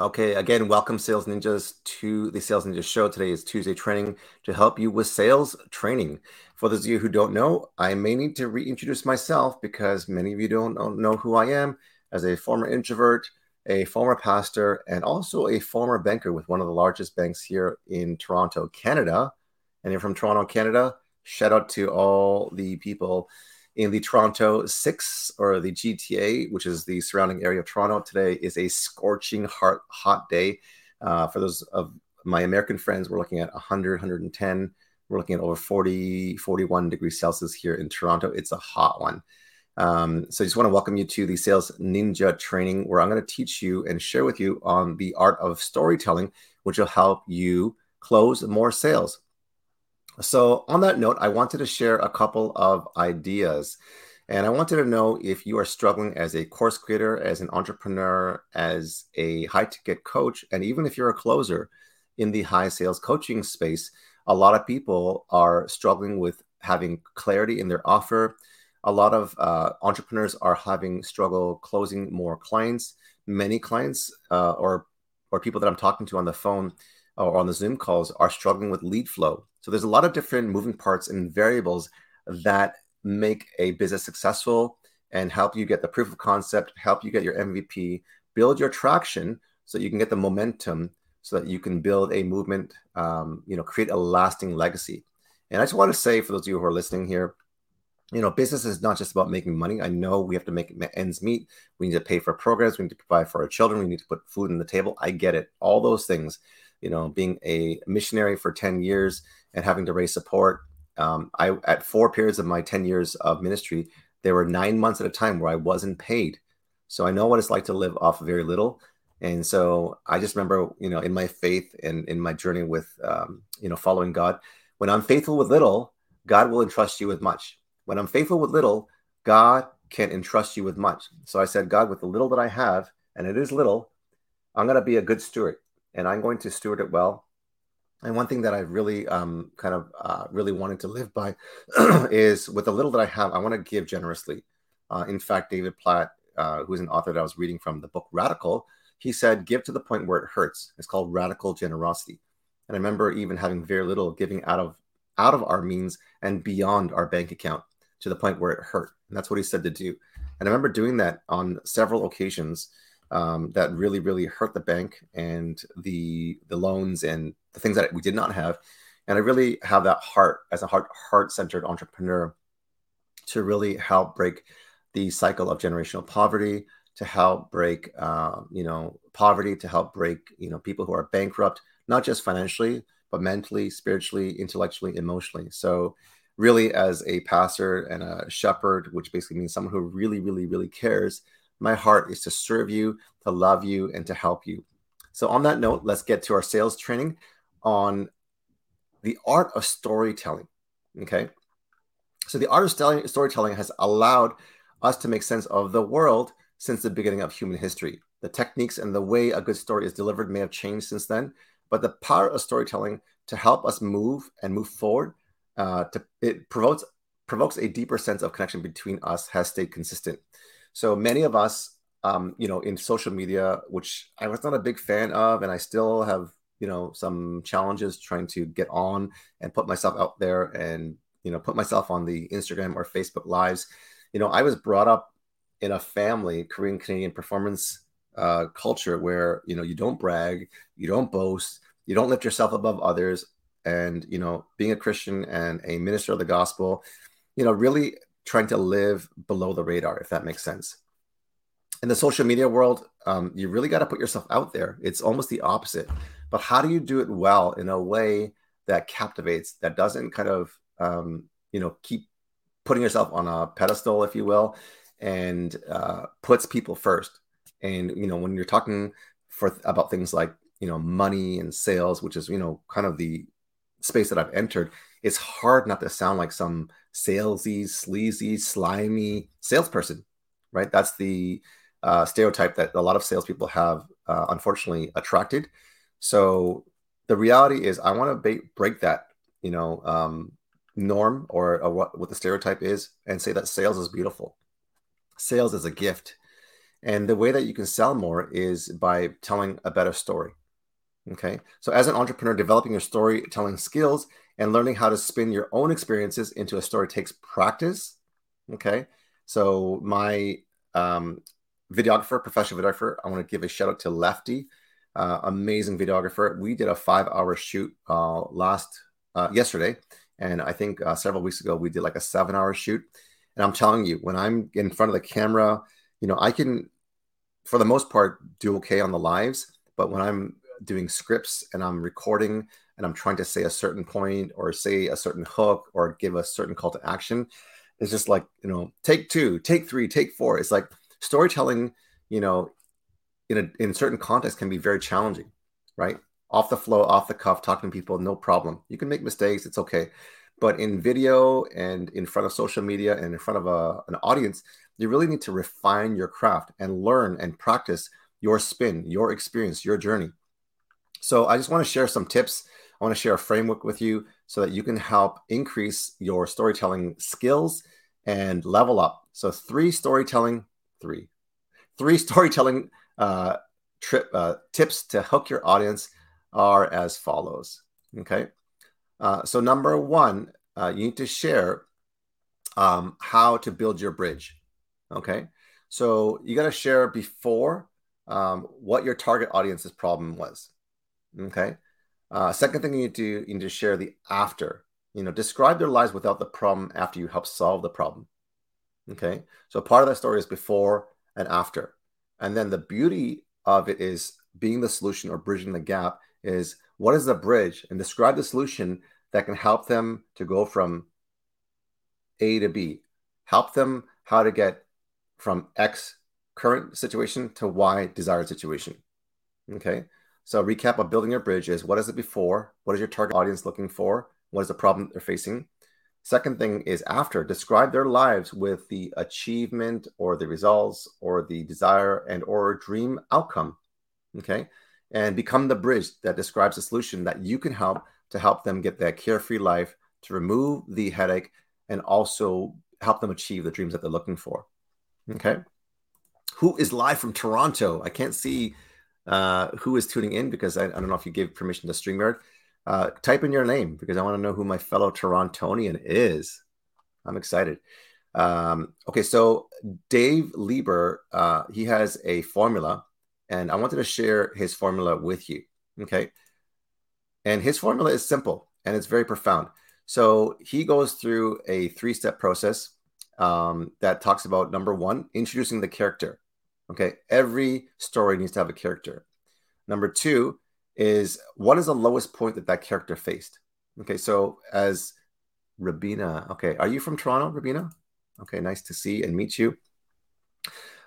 Okay, again, welcome Sales Ninjas to the Sales Ninja Show. Today is Tuesday training to help you with sales training. For those of you who don't know, I may need to reintroduce myself because many of you don't know who I am as a former introvert, a former pastor, and also a former banker with one of the largest banks here in Toronto, Canada. And you're from Toronto, Canada. Shout out to all the people in the Toronto 6 or the GTA, which is the surrounding area of Toronto. Today is a scorching hot, hot day. Uh, for those of my American friends, we're looking at 100, 110. We're looking at over 40, 41 degrees Celsius here in Toronto. It's a hot one. Um, so I just want to welcome you to the Sales Ninja training where I'm going to teach you and share with you on the art of storytelling, which will help you close more sales. So, on that note, I wanted to share a couple of ideas. And I wanted to know if you are struggling as a course creator, as an entrepreneur, as a high ticket coach, and even if you're a closer in the high sales coaching space, a lot of people are struggling with having clarity in their offer. A lot of uh, entrepreneurs are having struggle closing more clients. Many clients uh, or or people that I'm talking to on the phone or on the Zoom calls are struggling with lead flow. So there's a lot of different moving parts and variables that make a business successful and help you get the proof of concept, help you get your MVP, build your traction so you can get the momentum so that you can build a movement, um, you know, create a lasting legacy. And I just want to say for those of you who are listening here, you know, business is not just about making money. I know we have to make ends meet. We need to pay for programs. We need to provide for our children. We need to put food on the table. I get it. All those things you know, being a missionary for 10 years and having to raise support. Um, I at four periods of my 10 years of ministry, there were nine months at a time where I wasn't paid. So I know what it's like to live off very little. And so I just remember, you know, in my faith and in my journey with, um, you know, following God, when I'm faithful with little, God will entrust you with much. When I'm faithful with little, God can entrust you with much. So I said, God, with the little that I have, and it is little, I'm going to be a good steward and I'm going to steward it well. And one thing that I really um, kind of uh, really wanted to live by is with the little that I have, I want to give generously. Uh, in fact, David Platt, uh, who's an author that I was reading from the book Radical, he said, "Give to the point where it hurts." It's called radical generosity. And I remember even having very little, giving out of out of our means and beyond our bank account to the point where it hurt. And that's what he said to do. And I remember doing that on several occasions um, that really really hurt the bank and the the loans and the things that we did not have. And i really have that heart as a heart heart centered entrepreneur to really help break the cycle of generational poverty to help break uh, you know poverty to help break you know people who are bankrupt not just financially but mentally spiritually intellectually emotionally. So really as a pastor and a shepherd which basically means someone who really really really cares my heart is to serve you, to love you, and to help you. So, on that note, let's get to our sales training on the art of storytelling. Okay. So, the art of storytelling has allowed us to make sense of the world since the beginning of human history. The techniques and the way a good story is delivered may have changed since then, but the power of storytelling to help us move and move forward, uh, to, it provokes provokes a deeper sense of connection between us has stayed consistent. So many of us, um, you know, in social media, which I was not a big fan of, and I still have, you know, some challenges trying to get on and put myself out there and, you know, put myself on the Instagram or Facebook lives. You know, I was brought up in a family, Korean Canadian performance uh, culture where, you know, you don't brag, you don't boast, you don't lift yourself above others. And, you know, being a Christian and a minister of the gospel, you know, really trying to live below the radar, if that makes sense. In the social media world, um, you really got to put yourself out there. It's almost the opposite. But how do you do it well in a way that captivates, that doesn't kind of, um, you know, keep putting yourself on a pedestal, if you will, and uh, puts people first? And you know, when you're talking for about things like you know money and sales, which is you know kind of the space that I've entered, it's hard not to sound like some salesy, sleazy, slimy salesperson, right? That's the uh, stereotype that a lot of salespeople have, uh, unfortunately, attracted. So the reality is, I want to ba- break that, you know, um, norm or, or what, what the stereotype is, and say that sales is beautiful. sales is a gift. And the way that you can sell more is by telling a better story. Okay. So, as an entrepreneur, developing your storytelling skills and learning how to spin your own experiences into a story takes practice. Okay. So, my um, videographer, professional videographer, I want to give a shout out to Lefty, uh, amazing videographer. We did a five hour shoot uh, last uh, yesterday. And I think uh, several weeks ago, we did like a seven hour shoot. And I'm telling you, when I'm in front of the camera, you know, I can, for the most part, do okay on the lives. But when I'm doing scripts and I'm recording and I'm trying to say a certain point or say a certain hook or give a certain call to action, it's just like, you know, take two, take three, take four. It's like storytelling, you know, in a in certain context can be very challenging, right? Off the flow, off the cuff, talking to people, no problem. You can make mistakes, it's okay. But in video and in front of social media and in front of a, an audience, you really need to refine your craft and learn and practice your spin, your experience, your journey. So I just want to share some tips. I want to share a framework with you so that you can help increase your storytelling skills and level up. So three storytelling, three, three storytelling uh, trip uh, tips to hook your audience are as follows. Okay. Uh, so number one, uh, you need to share um, how to build your bridge. Okay. So you got to share before um, what your target audience's problem was. Okay. Uh, second thing you need to you need to share the after. You know, describe their lives without the problem after you help solve the problem. Okay. So part of that story is before and after. And then the beauty of it is being the solution or bridging the gap is what is the bridge and describe the solution that can help them to go from A to B. Help them how to get from X current situation to Y desired situation. Okay. So recap of building your bridge is what is it before? What is your target audience looking for? What is the problem they're facing? Second thing is after, describe their lives with the achievement or the results or the desire and or dream outcome. Okay. And become the bridge that describes the solution that you can help to help them get that carefree life, to remove the headache, and also help them achieve the dreams that they're looking for. Okay. Who is live from Toronto? I can't see uh, who is tuning in because I, I don't know if you gave permission to StreamYard. Uh, type in your name because I want to know who my fellow Torontonian is. I'm excited. Um, okay, so Dave Lieber, uh, he has a formula, and I wanted to share his formula with you. Okay, and his formula is simple and it's very profound. So he goes through a three-step process um, that talks about number one, introducing the character. Okay, every story needs to have a character. Number two, is what is the lowest point that that character faced? Okay, so as Rabina, okay, are you from Toronto, Rabina? Okay, nice to see and meet you.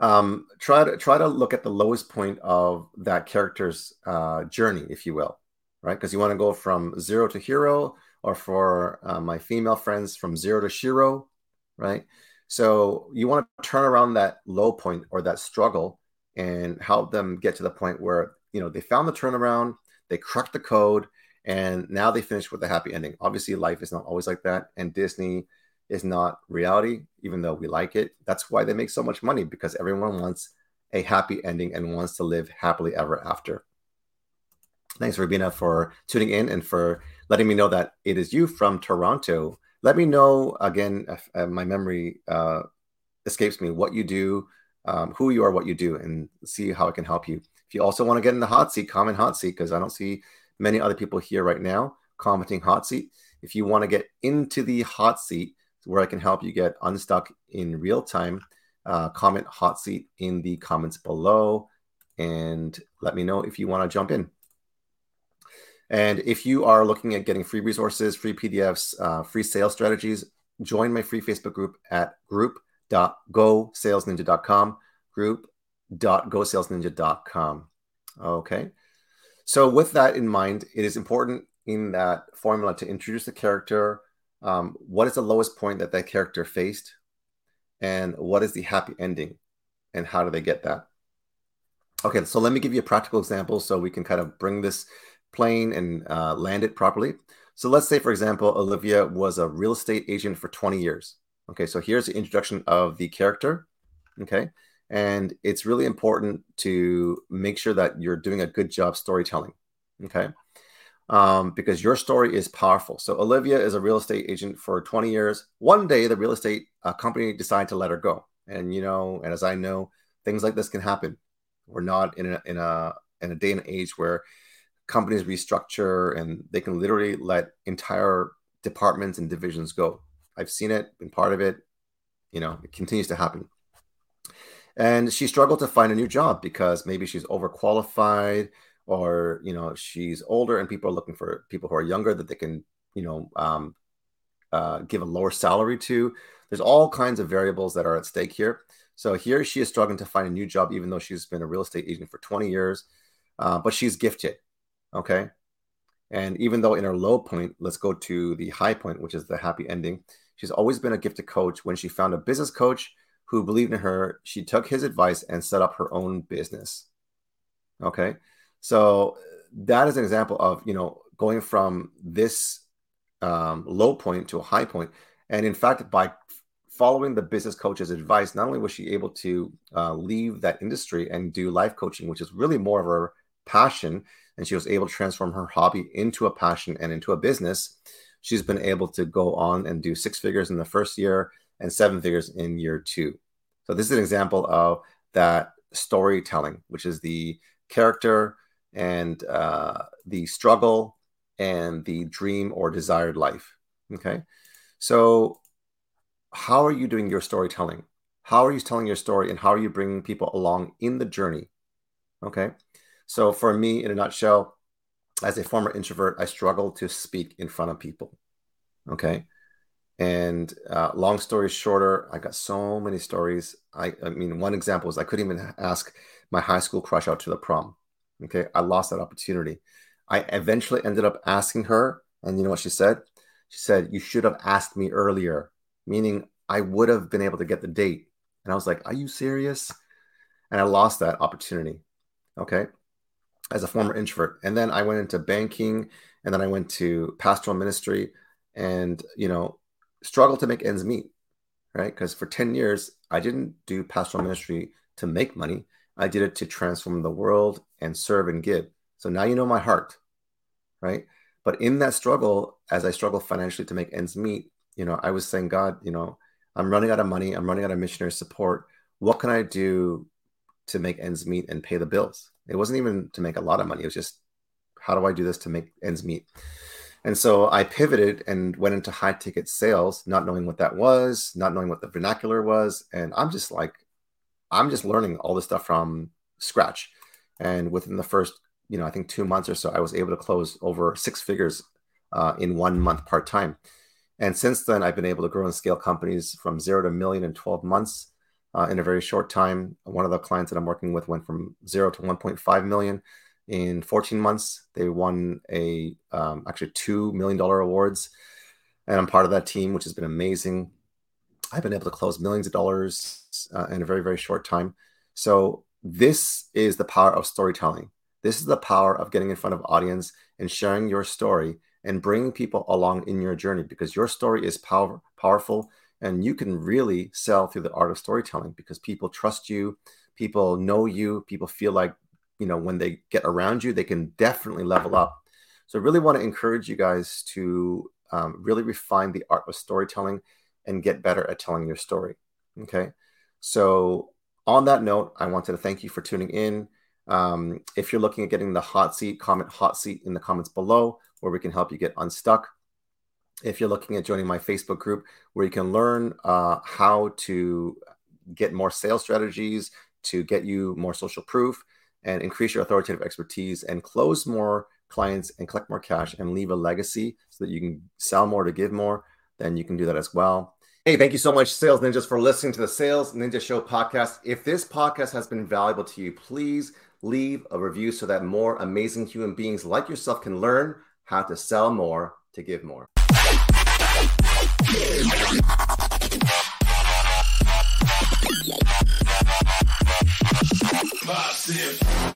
Um, try to try to look at the lowest point of that character's uh, journey, if you will, right? Because you want to go from zero to hero, or for uh, my female friends, from zero to shiro, right? So you want to turn around that low point or that struggle and help them get to the point where you know they found the turnaround, they cracked the code, and now they finish with a happy ending. Obviously, life is not always like that, and Disney is not reality, even though we like it. That's why they make so much money because everyone wants a happy ending and wants to live happily ever after. Thanks, Rabina, for tuning in and for letting me know that it is you from Toronto. Let me know again if uh, my memory uh, escapes me what you do, um, who you are, what you do, and see how I can help you. If you also want to get in the hot seat, comment hot seat because I don't see many other people here right now commenting hot seat. If you want to get into the hot seat where I can help you get unstuck in real time, uh, comment hot seat in the comments below and let me know if you want to jump in. And if you are looking at getting free resources, free PDFs, uh, free sales strategies, join my free Facebook group at group.gosalesninja.com. Group www.gosalesninja.com. Okay. So, with that in mind, it is important in that formula to introduce the character. Um, what is the lowest point that that character faced? And what is the happy ending? And how do they get that? Okay, so let me give you a practical example so we can kind of bring this plane and uh, land it properly. So let's say, for example, Olivia was a real estate agent for 20 years. Okay, so here's the introduction of the character. Okay. And it's really important to make sure that you're doing a good job storytelling. Okay. Um, because your story is powerful. So Olivia is a real estate agent for 20 years. One day, the real estate uh, company decided to let her go, and you know, and as I know, things like this can happen. We're not in a in a in a day and age where companies restructure and they can literally let entire departments and divisions go. I've seen it, been part of it. You know, it continues to happen. And she struggled to find a new job because maybe she's overqualified or, you know, she's older and people are looking for people who are younger that they can, you know, um, uh, give a lower salary to. There's all kinds of variables that are at stake here. So here she is struggling to find a new job, even though she's been a real estate agent for 20 years. Uh, but she's gifted. Okay. And even though in her low point, let's go to the high point, which is the happy ending. She's always been a gifted coach. When she found a business coach who believed in her, she took his advice and set up her own business. Okay. So that is an example of, you know, going from this um, low point to a high point. And in fact, by following the business coach's advice, not only was she able to uh, leave that industry and do life coaching, which is really more of her passion, and she was able to transform her hobby into a passion and into a business, she's been able to go on and do six figures in the first year and seven figures in year two. So this is an example of that storytelling, which is the character and uh, the struggle and the dream or desired life. Okay. So, how are you doing your storytelling? How are you telling your story and how are you bringing people along in the journey? Okay. So for me, in a nutshell, as a former introvert, I struggle to speak in front of people. Okay. And uh, long story shorter, I got so many stories. I, I mean, one example is I couldn't even ask my high school crush out to the prom. Okay. I lost that opportunity. I eventually ended up asking her, and you know what she said? She said, You should have asked me earlier, meaning I would have been able to get the date. And I was like, Are you serious? And I lost that opportunity. Okay as a former introvert. And then I went into banking and then I went to pastoral ministry and, you know, struggled to make ends meet, right? Because for 10 years, I didn't do pastoral ministry to make money. I did it to transform the world and serve and give. So now you know my heart, right? But in that struggle, as I struggle financially to make ends meet, you know, I was saying, God, you know, I'm running out of money. I'm running out of missionary support. What can I do to make ends meet and pay the bills? It wasn't even to make a lot of money. It was just, how do I do this to make ends meet? And so I pivoted and went into high ticket sales, not knowing what that was, not knowing what the vernacular was. And I'm just like, I'm just learning all this stuff from scratch. And within the first, you know, I think two months or so, I was able to close over six figures uh, in one month part time. And since then, I've been able to grow and scale companies from zero to million in 12 months uh, in a very short time. One of the clients that I'm working with went from zero to 1.5 million in 14 months. They won a um, actually two million dollar awards, and I'm part of that team, which has been amazing. I've been able to close millions of dollars uh, in a very very short time. So this is the power of storytelling. This is the power of getting in front of audience and sharing your story and bringing people along in your journey because your story is power, powerful and you can really sell through the art of storytelling because people trust you people know you people feel like you know when they get around you they can definitely level up. So i really want to encourage you guys to um, really refine the art of storytelling and get better at telling your story okay? So on that note i wanted to thank you for tuning in. Um, if you're looking at getting the hot seat comment hot seat in the comments below where we can help you get unstuck if you're looking at joining my Facebook group, where you can learn uh, how to get more sales strategies to get you more social proof and increase your authoritative expertise and close more clients and collect more cash and leave a legacy so that you can sell more to give more, then you can do that as well. Hey, thank you so much, Sales Ninjas, for listening to the Sales Ninja Show podcast. If this podcast has been valuable to you, please leave a review so that more amazing human beings like yourself can learn how to sell more to give more. Massive.